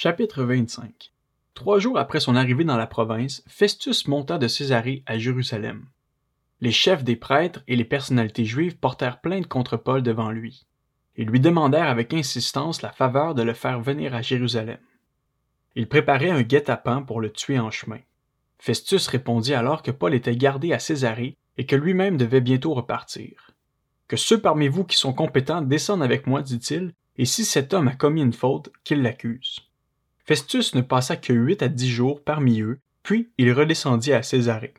Chapitre 25 Trois jours après son arrivée dans la province, Festus monta de Césarée à Jérusalem. Les chefs des prêtres et les personnalités juives portèrent plainte contre Paul devant lui. Ils lui demandèrent avec insistance la faveur de le faire venir à Jérusalem. Ils préparaient un guet-apens pour le tuer en chemin. Festus répondit alors que Paul était gardé à Césarée et que lui-même devait bientôt repartir. Que ceux parmi vous qui sont compétents descendent avec moi, dit-il, et si cet homme a commis une faute, qu'il l'accuse. Festus ne passa que huit à dix jours parmi eux, puis il redescendit à Césarée.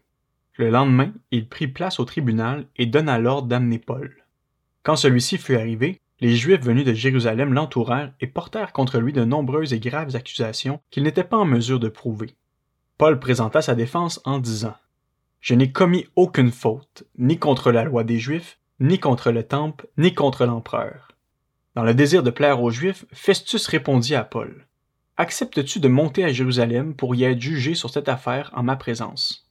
Le lendemain, il prit place au tribunal et donna l'ordre d'amener Paul. Quand celui-ci fut arrivé, les Juifs venus de Jérusalem l'entourèrent et portèrent contre lui de nombreuses et graves accusations qu'il n'était pas en mesure de prouver. Paul présenta sa défense en disant Je n'ai commis aucune faute, ni contre la loi des Juifs, ni contre le temple, ni contre l'empereur. Dans le désir de plaire aux Juifs, Festus répondit à Paul Acceptes-tu de monter à Jérusalem pour y être jugé sur cette affaire en ma présence?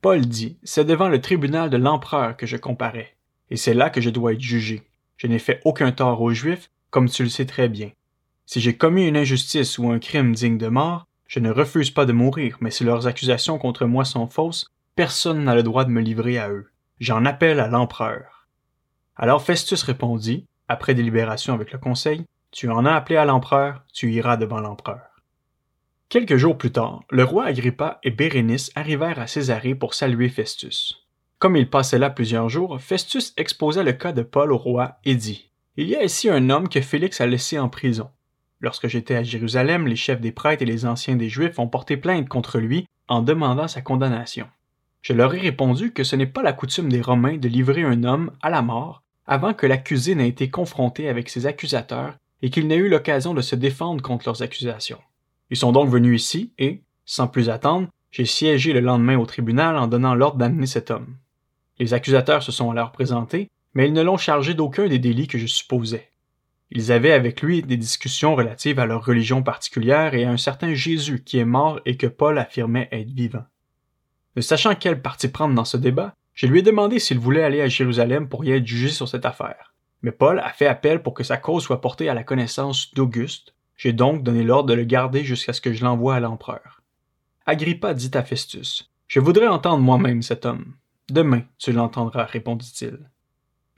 Paul dit, C'est devant le tribunal de l'empereur que je comparais, et c'est là que je dois être jugé. Je n'ai fait aucun tort aux Juifs, comme tu le sais très bien. Si j'ai commis une injustice ou un crime digne de mort, je ne refuse pas de mourir, mais si leurs accusations contre moi sont fausses, personne n'a le droit de me livrer à eux. J'en appelle à l'empereur. Alors Festus répondit, après délibération avec le conseil, Tu en as appelé à l'empereur, tu iras devant l'empereur. Quelques jours plus tard, le roi Agrippa et Bérénice arrivèrent à Césarée pour saluer Festus. Comme il passait là plusieurs jours, Festus exposa le cas de Paul au roi et dit Il y a ici un homme que Félix a laissé en prison. Lorsque j'étais à Jérusalem, les chefs des prêtres et les anciens des Juifs ont porté plainte contre lui en demandant sa condamnation. Je leur ai répondu que ce n'est pas la coutume des Romains de livrer un homme à la mort avant que l'accusé n'ait été confronté avec ses accusateurs et qu'il n'ait eu l'occasion de se défendre contre leurs accusations. Ils sont donc venus ici et, sans plus attendre, j'ai siégé le lendemain au tribunal en donnant l'ordre d'amener cet homme. Les accusateurs se sont alors présentés, mais ils ne l'ont chargé d'aucun des délits que je supposais. Ils avaient avec lui des discussions relatives à leur religion particulière et à un certain Jésus qui est mort et que Paul affirmait être vivant. Ne sachant quel parti prendre dans ce débat, je lui ai demandé s'il voulait aller à Jérusalem pour y être jugé sur cette affaire. Mais Paul a fait appel pour que sa cause soit portée à la connaissance d'Auguste, j'ai donc donné l'ordre de le garder jusqu'à ce que je l'envoie à l'empereur. Agrippa dit à Festus, Je voudrais entendre moi-même cet homme. Demain, tu l'entendras, répondit-il.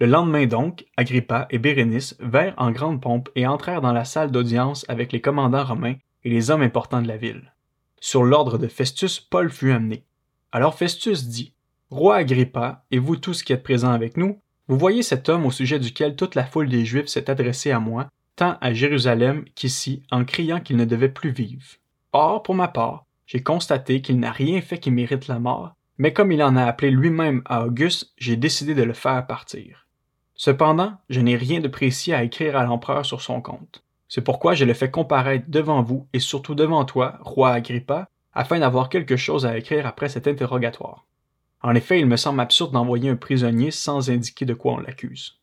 Le lendemain donc, Agrippa et Bérénice vinrent en grande pompe et entrèrent dans la salle d'audience avec les commandants romains et les hommes importants de la ville. Sur l'ordre de Festus, Paul fut amené. Alors Festus dit, Roi Agrippa, et vous tous qui êtes présents avec nous, vous voyez cet homme au sujet duquel toute la foule des Juifs s'est adressée à moi, tant à Jérusalem qu'ici, en criant qu'il ne devait plus vivre. Or, pour ma part, j'ai constaté qu'il n'a rien fait qui mérite la mort, mais comme il en a appelé lui-même à Auguste, j'ai décidé de le faire partir. Cependant, je n'ai rien de précis à écrire à l'empereur sur son compte. C'est pourquoi je le fais comparaître devant vous et surtout devant toi, roi Agrippa, afin d'avoir quelque chose à écrire après cet interrogatoire. En effet, il me semble absurde d'envoyer un prisonnier sans indiquer de quoi on l'accuse.